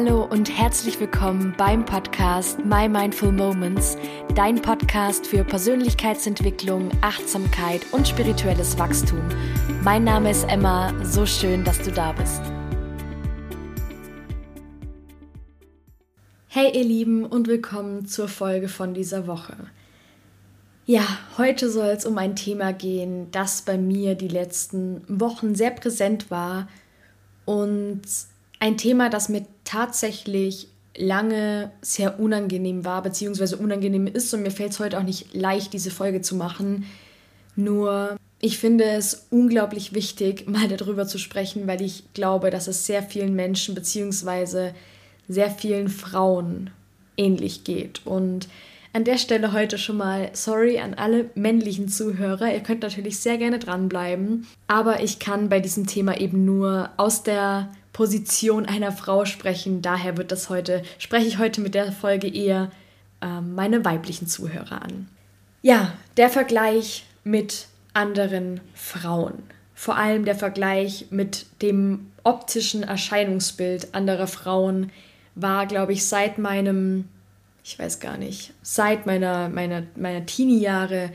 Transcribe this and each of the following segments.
Hallo und herzlich willkommen beim Podcast My Mindful Moments, dein Podcast für Persönlichkeitsentwicklung, Achtsamkeit und spirituelles Wachstum. Mein Name ist Emma, so schön, dass du da bist. Hey ihr Lieben und willkommen zur Folge von dieser Woche. Ja, heute soll es um ein Thema gehen, das bei mir die letzten Wochen sehr präsent war und ein Thema, das mir tatsächlich lange sehr unangenehm war, beziehungsweise unangenehm ist und mir fällt es heute auch nicht leicht, diese Folge zu machen. Nur ich finde es unglaublich wichtig, mal darüber zu sprechen, weil ich glaube, dass es sehr vielen Menschen beziehungsweise sehr vielen Frauen ähnlich geht. Und an der Stelle heute schon mal sorry an alle männlichen Zuhörer. Ihr könnt natürlich sehr gerne dranbleiben, aber ich kann bei diesem Thema eben nur aus der Position einer Frau sprechen. Daher wird das heute, spreche ich heute mit der Folge eher äh, meine weiblichen Zuhörer an. Ja, der Vergleich mit anderen Frauen. Vor allem der Vergleich mit dem optischen Erscheinungsbild anderer Frauen war, glaube ich, seit meinem, ich weiß gar nicht, seit meiner, meiner, meiner Teenie-Jahre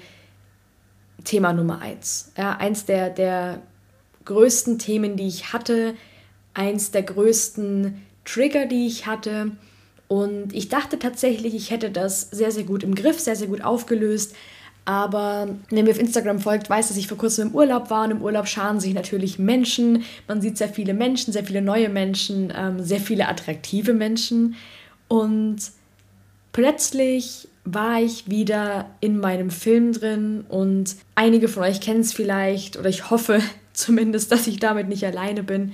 Thema Nummer eins. Ja, eins der, der größten Themen, die ich hatte, eins der größten Trigger, die ich hatte. Und ich dachte tatsächlich, ich hätte das sehr, sehr gut im Griff, sehr, sehr gut aufgelöst. Aber wer mir auf Instagram folgt, weiß, dass ich vor kurzem im Urlaub war. Und im Urlaub scharen sich natürlich Menschen. Man sieht sehr viele Menschen, sehr viele neue Menschen, ähm, sehr viele attraktive Menschen. Und plötzlich war ich wieder in meinem Film drin. Und einige von euch kennen es vielleicht, oder ich hoffe zumindest, dass ich damit nicht alleine bin.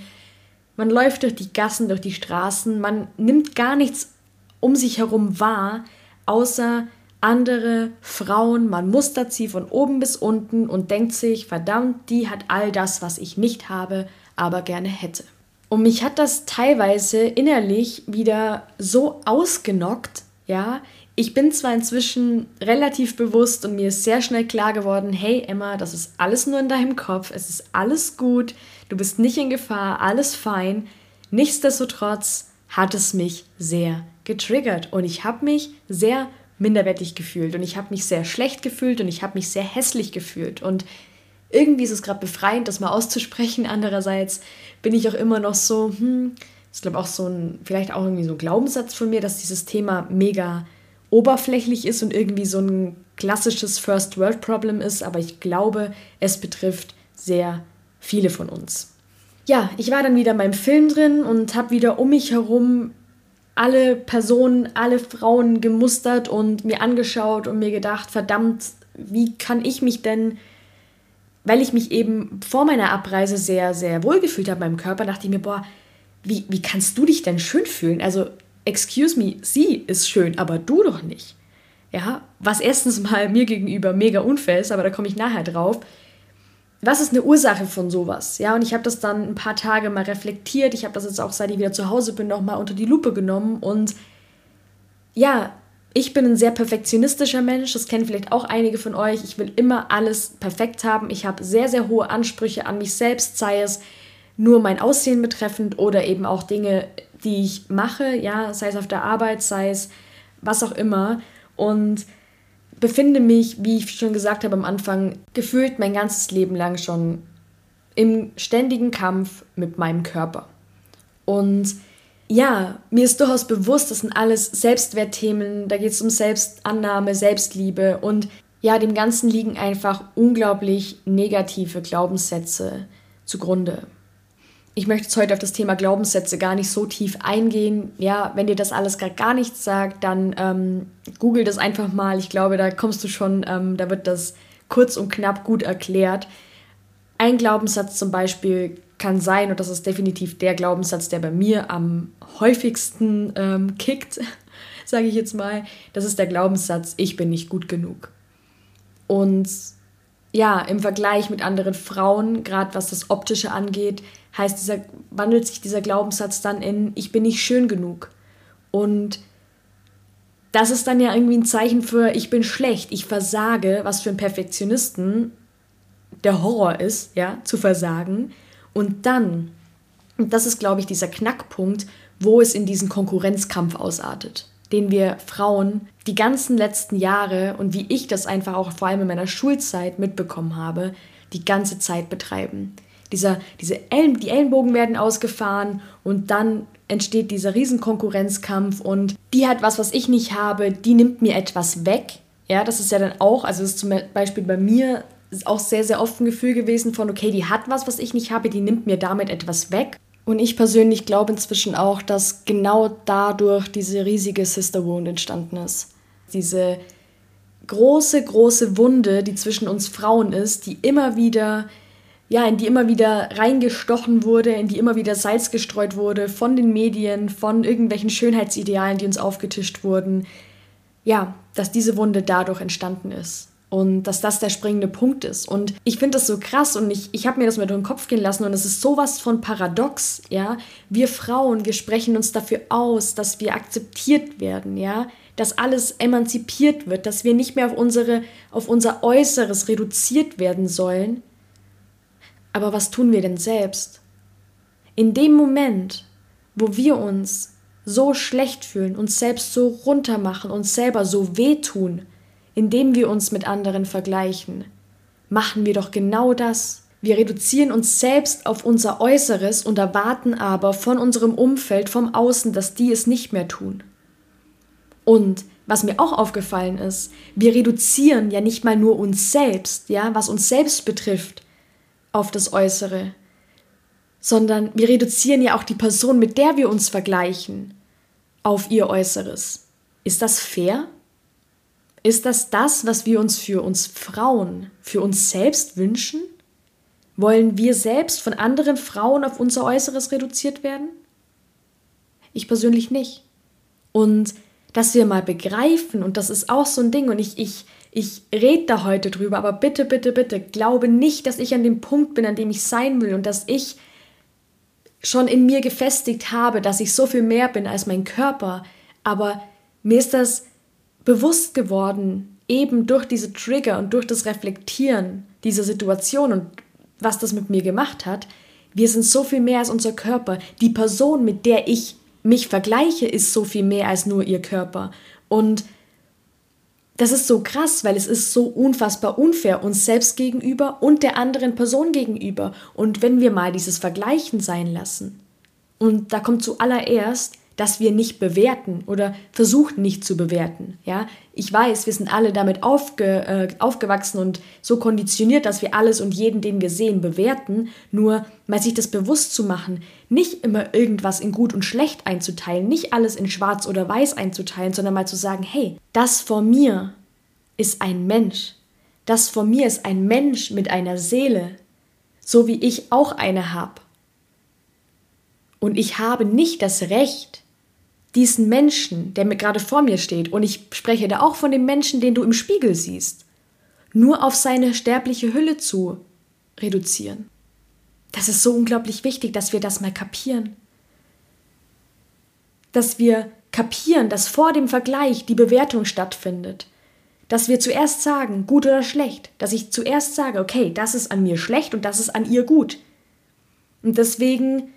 Man läuft durch die Gassen, durch die Straßen, man nimmt gar nichts um sich herum wahr, außer andere Frauen, man mustert sie von oben bis unten und denkt sich, verdammt, die hat all das, was ich nicht habe, aber gerne hätte. Und mich hat das teilweise innerlich wieder so ausgenockt, ja. Ich bin zwar inzwischen relativ bewusst und mir ist sehr schnell klar geworden, hey Emma, das ist alles nur in deinem Kopf, es ist alles gut, du bist nicht in Gefahr, alles fein. Nichtsdestotrotz hat es mich sehr getriggert und ich habe mich sehr minderwertig gefühlt und ich habe mich sehr schlecht gefühlt und ich habe mich sehr hässlich gefühlt und irgendwie ist es gerade befreiend, das mal auszusprechen. Andererseits bin ich auch immer noch so, hm, ist glaube auch so ein, vielleicht auch irgendwie so ein Glaubenssatz von mir, dass dieses Thema mega oberflächlich ist und irgendwie so ein klassisches First World Problem ist, aber ich glaube, es betrifft sehr viele von uns. Ja, ich war dann wieder meinem Film drin und habe wieder um mich herum alle Personen, alle Frauen gemustert und mir angeschaut und mir gedacht, verdammt, wie kann ich mich denn, weil ich mich eben vor meiner Abreise sehr, sehr wohl gefühlt habe in meinem Körper, dachte ich mir, boah, wie, wie kannst du dich denn schön fühlen? Also, excuse me, sie ist schön, aber du doch nicht. Ja, was erstens mal mir gegenüber mega unfair ist, aber da komme ich nachher drauf was ist eine Ursache von sowas? Ja, und ich habe das dann ein paar Tage mal reflektiert. Ich habe das jetzt auch, seit ich wieder zu Hause bin, nochmal unter die Lupe genommen. Und ja, ich bin ein sehr perfektionistischer Mensch. Das kennen vielleicht auch einige von euch. Ich will immer alles perfekt haben. Ich habe sehr, sehr hohe Ansprüche an mich selbst, sei es nur mein Aussehen betreffend oder eben auch Dinge, die ich mache. Ja, sei es auf der Arbeit, sei es was auch immer. Und befinde mich, wie ich schon gesagt habe am Anfang, gefühlt mein ganzes Leben lang schon im ständigen Kampf mit meinem Körper. Und ja, mir ist durchaus bewusst, das sind alles Selbstwertthemen, da geht es um Selbstannahme, Selbstliebe und ja, dem Ganzen liegen einfach unglaublich negative Glaubenssätze zugrunde. Ich möchte jetzt heute auf das Thema Glaubenssätze gar nicht so tief eingehen. Ja, wenn dir das alles gerade gar nichts sagt, dann ähm, google das einfach mal. Ich glaube, da kommst du schon, ähm, da wird das kurz und knapp gut erklärt. Ein Glaubenssatz zum Beispiel kann sein, und das ist definitiv der Glaubenssatz, der bei mir am häufigsten ähm, kickt, sage ich jetzt mal, das ist der Glaubenssatz, ich bin nicht gut genug. Und ja, im Vergleich mit anderen Frauen, gerade was das Optische angeht, heißt dieser, wandelt sich dieser Glaubenssatz dann in ich bin nicht schön genug. Und das ist dann ja irgendwie ein Zeichen für ich bin schlecht, ich versage, was für einen Perfektionisten der Horror ist, ja, zu versagen. Und dann, und das ist, glaube ich, dieser Knackpunkt, wo es in diesen Konkurrenzkampf ausartet, den wir Frauen die ganzen letzten Jahre und wie ich das einfach auch vor allem in meiner Schulzeit mitbekommen habe, die ganze Zeit betreiben. Dieser, diese Ellen, die Ellenbogen werden ausgefahren und dann entsteht dieser Riesenkonkurrenzkampf und die hat was, was ich nicht habe, die nimmt mir etwas weg. Ja, das ist ja dann auch, also das ist zum Beispiel bei mir auch sehr, sehr oft ein Gefühl gewesen von, okay, die hat was, was ich nicht habe, die nimmt mir damit etwas weg. Und ich persönlich glaube inzwischen auch, dass genau dadurch diese riesige Sister Wound entstanden ist. Diese große, große Wunde, die zwischen uns Frauen ist, die immer wieder ja, in die immer wieder reingestochen wurde, in die immer wieder Salz gestreut wurde von den Medien, von irgendwelchen Schönheitsidealen, die uns aufgetischt wurden. Ja, dass diese Wunde dadurch entstanden ist. Und dass das der springende Punkt ist. Und ich finde das so krass und ich, ich habe mir das mal durch den Kopf gehen lassen und es ist sowas von paradox, ja. Wir Frauen, wir sprechen uns dafür aus, dass wir akzeptiert werden, ja. Dass alles emanzipiert wird, dass wir nicht mehr auf, unsere, auf unser Äußeres reduziert werden sollen, aber was tun wir denn selbst? In dem Moment, wo wir uns so schlecht fühlen, uns selbst so runtermachen, uns selber so wehtun, indem wir uns mit anderen vergleichen, machen wir doch genau das. Wir reduzieren uns selbst auf unser Äußeres und erwarten aber von unserem Umfeld, vom Außen, dass die es nicht mehr tun. Und was mir auch aufgefallen ist, wir reduzieren ja nicht mal nur uns selbst, ja, was uns selbst betrifft, auf das Äußere, sondern wir reduzieren ja auch die Person, mit der wir uns vergleichen, auf ihr Äußeres. Ist das fair? Ist das das, was wir uns für uns Frauen, für uns selbst wünschen? Wollen wir selbst von anderen Frauen auf unser Äußeres reduziert werden? Ich persönlich nicht. Und dass wir mal begreifen, und das ist auch so ein Ding, und ich, ich, ich rede da heute drüber, aber bitte, bitte, bitte, glaube nicht, dass ich an dem Punkt bin, an dem ich sein will und dass ich schon in mir gefestigt habe, dass ich so viel mehr bin als mein Körper. Aber mir ist das bewusst geworden, eben durch diese Trigger und durch das Reflektieren dieser Situation und was das mit mir gemacht hat. Wir sind so viel mehr als unser Körper. Die Person, mit der ich mich vergleiche, ist so viel mehr als nur ihr Körper. Und das ist so krass, weil es ist so unfassbar unfair uns selbst gegenüber und der anderen Person gegenüber. Und wenn wir mal dieses Vergleichen sein lassen, und da kommt zuallererst dass wir nicht bewerten oder versuchen nicht zu bewerten. Ja, ich weiß, wir sind alle damit aufge, äh, aufgewachsen und so konditioniert, dass wir alles und jeden, den wir sehen, bewerten. Nur mal sich das bewusst zu machen, nicht immer irgendwas in gut und schlecht einzuteilen, nicht alles in schwarz oder weiß einzuteilen, sondern mal zu sagen, hey, das vor mir ist ein Mensch. Das vor mir ist ein Mensch mit einer Seele, so wie ich auch eine habe. Und ich habe nicht das Recht, diesen Menschen, der mir gerade vor mir steht, und ich spreche da auch von dem Menschen, den du im Spiegel siehst, nur auf seine sterbliche Hülle zu reduzieren. Das ist so unglaublich wichtig, dass wir das mal kapieren. Dass wir kapieren, dass vor dem Vergleich die Bewertung stattfindet. Dass wir zuerst sagen, gut oder schlecht. Dass ich zuerst sage, okay, das ist an mir schlecht und das ist an ihr gut. Und deswegen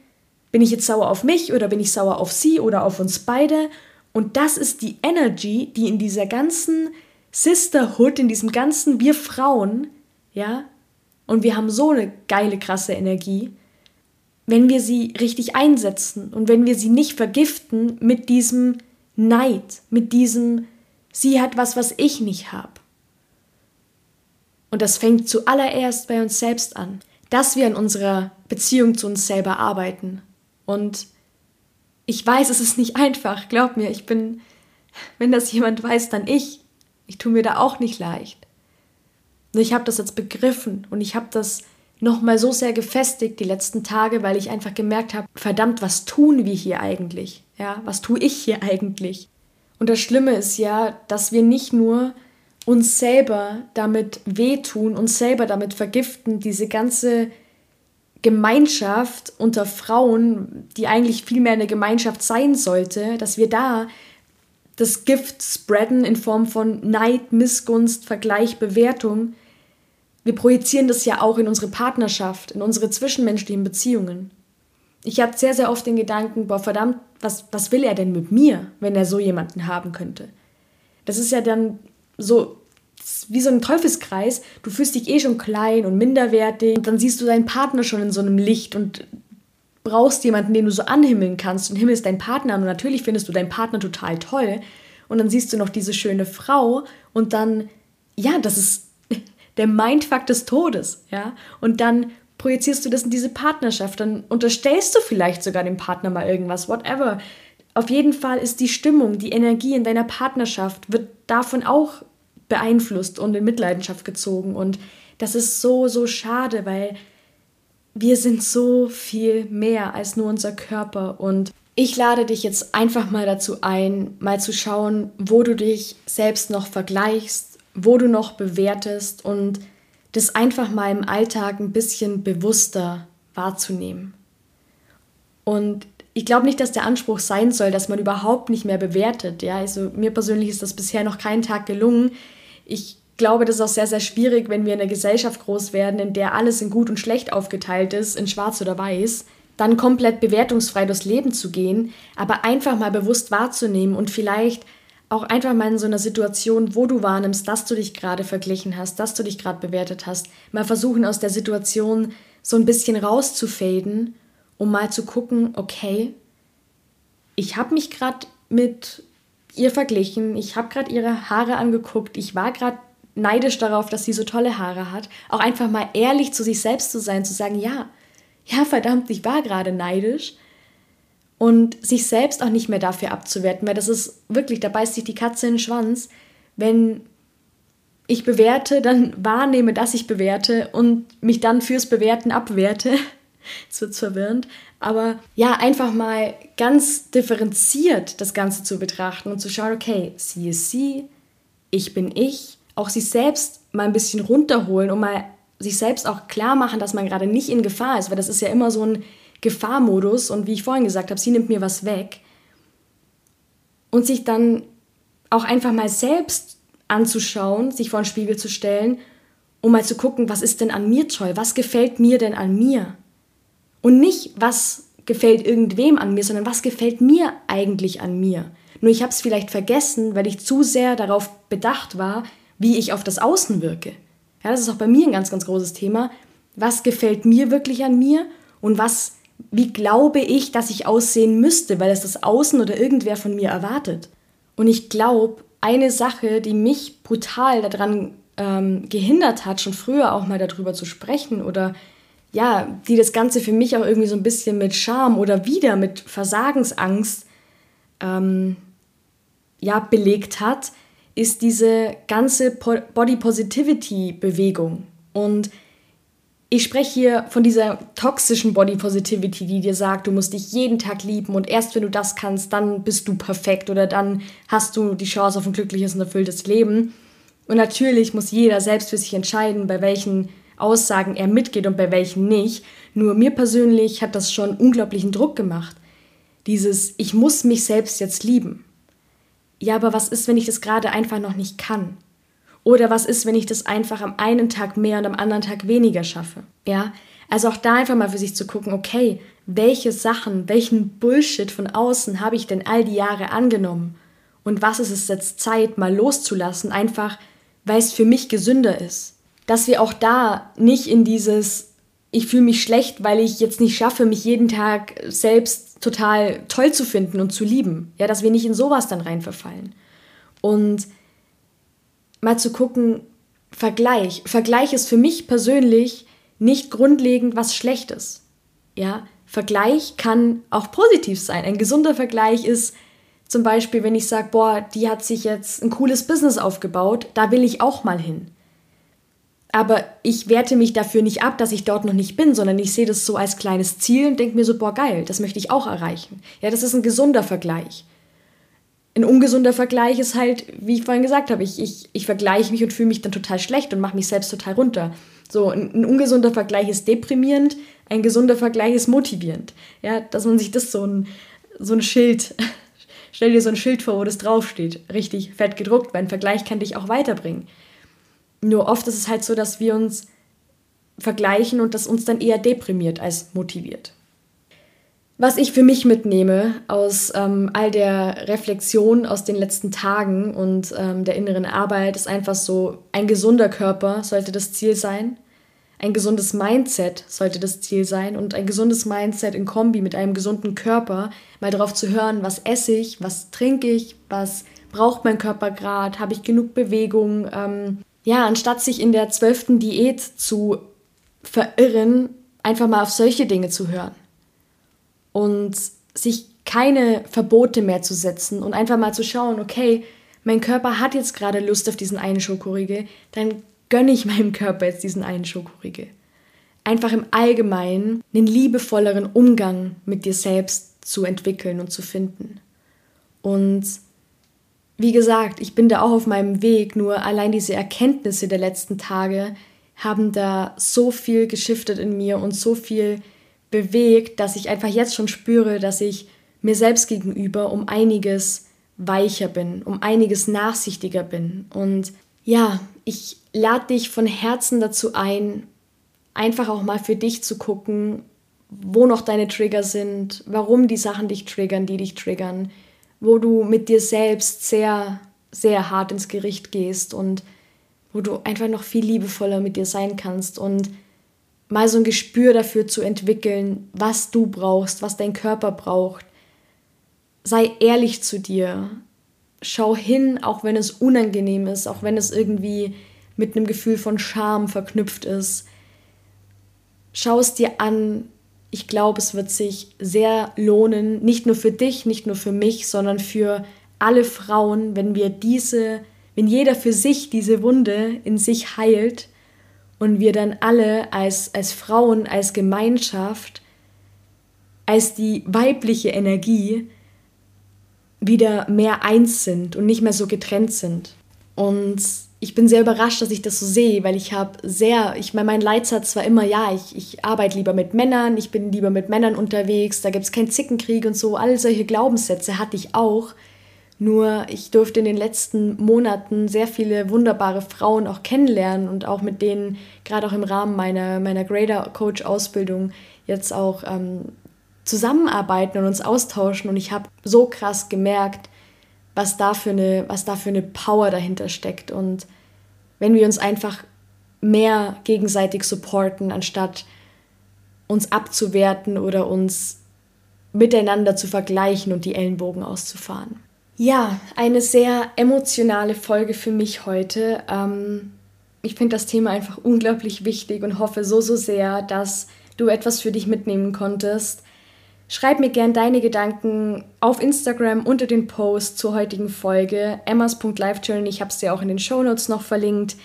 bin ich jetzt sauer auf mich oder bin ich sauer auf sie oder auf uns beide? Und das ist die Energy, die in dieser ganzen Sisterhood, in diesem ganzen Wir Frauen, ja, und wir haben so eine geile, krasse Energie, wenn wir sie richtig einsetzen und wenn wir sie nicht vergiften mit diesem Neid, mit diesem, sie hat was, was ich nicht habe. Und das fängt zuallererst bei uns selbst an, dass wir an unserer Beziehung zu uns selber arbeiten und ich weiß, es ist nicht einfach, glaub mir, ich bin, wenn das jemand weiß, dann ich. Ich tue mir da auch nicht leicht. Nur ich habe das jetzt begriffen und ich habe das nochmal so sehr gefestigt die letzten Tage, weil ich einfach gemerkt habe, verdammt, was tun wir hier eigentlich? Ja, was tue ich hier eigentlich? Und das Schlimme ist ja, dass wir nicht nur uns selber damit wehtun, uns selber damit vergiften, diese ganze Gemeinschaft unter Frauen, die eigentlich viel mehr eine Gemeinschaft sein sollte, dass wir da das Gift spreaden in Form von Neid, Missgunst, Vergleich, Bewertung. Wir projizieren das ja auch in unsere Partnerschaft, in unsere zwischenmenschlichen Beziehungen. Ich hatte sehr, sehr oft den Gedanken, boah, verdammt, was, was will er denn mit mir, wenn er so jemanden haben könnte? Das ist ja dann so wie so ein Teufelskreis. Du fühlst dich eh schon klein und minderwertig. Und dann siehst du deinen Partner schon in so einem Licht und brauchst jemanden, den du so anhimmeln kannst und himmelst deinen Partner an. Und natürlich findest du deinen Partner total toll. Und dann siehst du noch diese schöne Frau und dann, ja, das ist der Mindfuck des Todes, ja, und dann projizierst du das in diese Partnerschaft, dann unterstellst du vielleicht sogar dem Partner mal irgendwas, whatever. Auf jeden Fall ist die Stimmung, die Energie in deiner Partnerschaft wird davon auch beeinflusst und in Mitleidenschaft gezogen. Und das ist so, so schade, weil wir sind so viel mehr als nur unser Körper. Und ich lade dich jetzt einfach mal dazu ein, mal zu schauen, wo du dich selbst noch vergleichst, wo du noch bewertest und das einfach mal im Alltag ein bisschen bewusster wahrzunehmen. Und ich glaube nicht, dass der Anspruch sein soll, dass man überhaupt nicht mehr bewertet. Ja, also mir persönlich ist das bisher noch keinen Tag gelungen. Ich glaube, das ist auch sehr, sehr schwierig, wenn wir in einer Gesellschaft groß werden, in der alles in gut und schlecht aufgeteilt ist, in schwarz oder weiß, dann komplett bewertungsfrei durchs Leben zu gehen, aber einfach mal bewusst wahrzunehmen und vielleicht auch einfach mal in so einer Situation, wo du wahrnimmst, dass du dich gerade verglichen hast, dass du dich gerade bewertet hast, mal versuchen aus der Situation so ein bisschen rauszufaden, um mal zu gucken, okay, ich habe mich gerade mit ihr verglichen, ich habe gerade ihre Haare angeguckt, ich war gerade neidisch darauf, dass sie so tolle Haare hat. Auch einfach mal ehrlich zu sich selbst zu sein, zu sagen, ja, ja, verdammt, ich war gerade neidisch und sich selbst auch nicht mehr dafür abzuwerten, weil das ist wirklich, da beißt sich die Katze in den Schwanz, wenn ich bewerte, dann wahrnehme, dass ich bewerte und mich dann fürs Bewerten abwerte. Es wird verwirrend. Aber ja, einfach mal ganz differenziert das Ganze zu betrachten und zu schauen, okay, sie ist sie, ich bin ich, auch sich selbst mal ein bisschen runterholen und mal sich selbst auch klar machen, dass man gerade nicht in Gefahr ist, weil das ist ja immer so ein Gefahrmodus und wie ich vorhin gesagt habe, sie nimmt mir was weg. Und sich dann auch einfach mal selbst anzuschauen, sich vor den Spiegel zu stellen, um mal zu gucken, was ist denn an mir toll, was gefällt mir denn an mir? Und nicht, was gefällt irgendwem an mir, sondern was gefällt mir eigentlich an mir? Nur ich habe es vielleicht vergessen, weil ich zu sehr darauf bedacht war, wie ich auf das Außen wirke. Ja, das ist auch bei mir ein ganz, ganz großes Thema. Was gefällt mir wirklich an mir und was wie glaube ich, dass ich aussehen müsste, weil es das Außen oder irgendwer von mir erwartet. Und ich glaube, eine Sache, die mich brutal daran ähm, gehindert hat, schon früher auch mal darüber zu sprechen oder ja, die das Ganze für mich auch irgendwie so ein bisschen mit Scham oder wieder mit Versagensangst ähm, ja, belegt hat, ist diese ganze Body Positivity Bewegung. Und ich spreche hier von dieser toxischen Body Positivity, die dir sagt, du musst dich jeden Tag lieben und erst wenn du das kannst, dann bist du perfekt oder dann hast du die Chance auf ein glückliches und erfülltes Leben. Und natürlich muss jeder selbst für sich entscheiden, bei welchen Aussagen er mitgeht und bei welchen nicht. Nur mir persönlich hat das schon unglaublichen Druck gemacht. Dieses, ich muss mich selbst jetzt lieben. Ja, aber was ist, wenn ich das gerade einfach noch nicht kann? Oder was ist, wenn ich das einfach am einen Tag mehr und am anderen Tag weniger schaffe? Ja, also auch da einfach mal für sich zu gucken, okay, welche Sachen, welchen Bullshit von außen habe ich denn all die Jahre angenommen? Und was ist es jetzt Zeit, mal loszulassen, einfach weil es für mich gesünder ist? Dass wir auch da nicht in dieses, ich fühle mich schlecht, weil ich jetzt nicht schaffe, mich jeden Tag selbst total toll zu finden und zu lieben. Ja, dass wir nicht in sowas dann rein verfallen. Und mal zu gucken, Vergleich. Vergleich ist für mich persönlich nicht grundlegend was Schlechtes. Ja, Vergleich kann auch positiv sein. Ein gesunder Vergleich ist zum Beispiel, wenn ich sage, boah, die hat sich jetzt ein cooles Business aufgebaut, da will ich auch mal hin. Aber ich werte mich dafür nicht ab, dass ich dort noch nicht bin, sondern ich sehe das so als kleines Ziel und denke mir so, boah, geil, das möchte ich auch erreichen. Ja, das ist ein gesunder Vergleich ein ungesunder Vergleich ist halt, wie ich vorhin gesagt habe, ich, ich, ich vergleiche mich und fühle mich dann total schlecht und mache mich selbst total runter. So, ein, ein, ungesunder Vergleich ist deprimierend, ein gesunder Vergleich ist motivierend. Ja, dass man sich das so ein, so ein Schild, stell dir so ein Schild vor, wo das draufsteht, richtig fett gedruckt, weil ein Vergleich kann dich auch weiterbringen. Nur oft ist es halt so, dass wir uns vergleichen und das uns dann eher deprimiert als motiviert. Was ich für mich mitnehme aus ähm, all der Reflexion aus den letzten Tagen und ähm, der inneren Arbeit, ist einfach so, ein gesunder Körper sollte das Ziel sein. Ein gesundes Mindset sollte das Ziel sein und ein gesundes Mindset in Kombi mit einem gesunden Körper, mal darauf zu hören, was esse ich, was trinke ich, was braucht mein Körper gerade, habe ich genug Bewegung. Ähm, ja, anstatt sich in der zwölften Diät zu verirren, einfach mal auf solche Dinge zu hören und sich keine Verbote mehr zu setzen und einfach mal zu schauen, okay, mein Körper hat jetzt gerade Lust auf diesen einen Schokoriegel, dann gönne ich meinem Körper jetzt diesen einen Schokoriegel. Einfach im Allgemeinen einen liebevolleren Umgang mit dir selbst zu entwickeln und zu finden. Und wie gesagt, ich bin da auch auf meinem Weg, nur allein diese Erkenntnisse der letzten Tage haben da so viel geschiftet in mir und so viel bewegt, dass ich einfach jetzt schon spüre, dass ich mir selbst gegenüber um einiges weicher bin, um einiges nachsichtiger bin. Und ja, ich lade dich von Herzen dazu ein, einfach auch mal für dich zu gucken, wo noch deine Trigger sind, warum die Sachen dich triggern, die dich triggern, wo du mit dir selbst sehr, sehr hart ins Gericht gehst und wo du einfach noch viel liebevoller mit dir sein kannst und mal so ein Gespür dafür zu entwickeln, was du brauchst, was dein Körper braucht. Sei ehrlich zu dir. Schau hin, auch wenn es unangenehm ist, auch wenn es irgendwie mit einem Gefühl von Scham verknüpft ist. Schau es dir an. Ich glaube, es wird sich sehr lohnen, nicht nur für dich, nicht nur für mich, sondern für alle Frauen, wenn wir diese, wenn jeder für sich diese Wunde in sich heilt und wir dann alle als, als Frauen, als Gemeinschaft, als die weibliche Energie wieder mehr eins sind und nicht mehr so getrennt sind. Und ich bin sehr überrascht, dass ich das so sehe, weil ich habe sehr, ich meine, mein Leitsatz war immer, ja, ich, ich arbeite lieber mit Männern, ich bin lieber mit Männern unterwegs, da gibt es keinen Zickenkrieg und so. All solche Glaubenssätze hatte ich auch. Nur ich durfte in den letzten Monaten sehr viele wunderbare Frauen auch kennenlernen und auch mit denen, gerade auch im Rahmen meiner, meiner Grader Coach Ausbildung, jetzt auch ähm, zusammenarbeiten und uns austauschen. Und ich habe so krass gemerkt, was da, für eine, was da für eine Power dahinter steckt. Und wenn wir uns einfach mehr gegenseitig supporten, anstatt uns abzuwerten oder uns miteinander zu vergleichen und die Ellenbogen auszufahren. Ja, eine sehr emotionale Folge für mich heute. Ähm, ich finde das Thema einfach unglaublich wichtig und hoffe so, so sehr, dass du etwas für dich mitnehmen konntest. Schreib mir gern deine Gedanken auf Instagram unter den Post zur heutigen Folge emmas.livejournal. Ich habe es dir auch in den Shownotes noch verlinkt.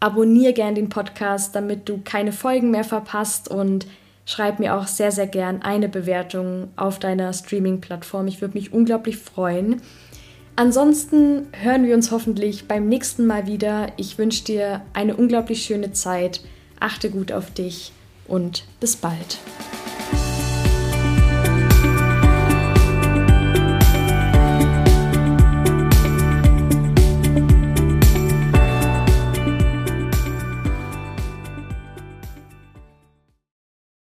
Abonnier gern den Podcast, damit du keine Folgen mehr verpasst und schreib mir auch sehr, sehr gern eine Bewertung auf deiner Streaming-Plattform. Ich würde mich unglaublich freuen. Ansonsten hören wir uns hoffentlich beim nächsten Mal wieder. Ich wünsche dir eine unglaublich schöne Zeit. Achte gut auf dich und bis bald.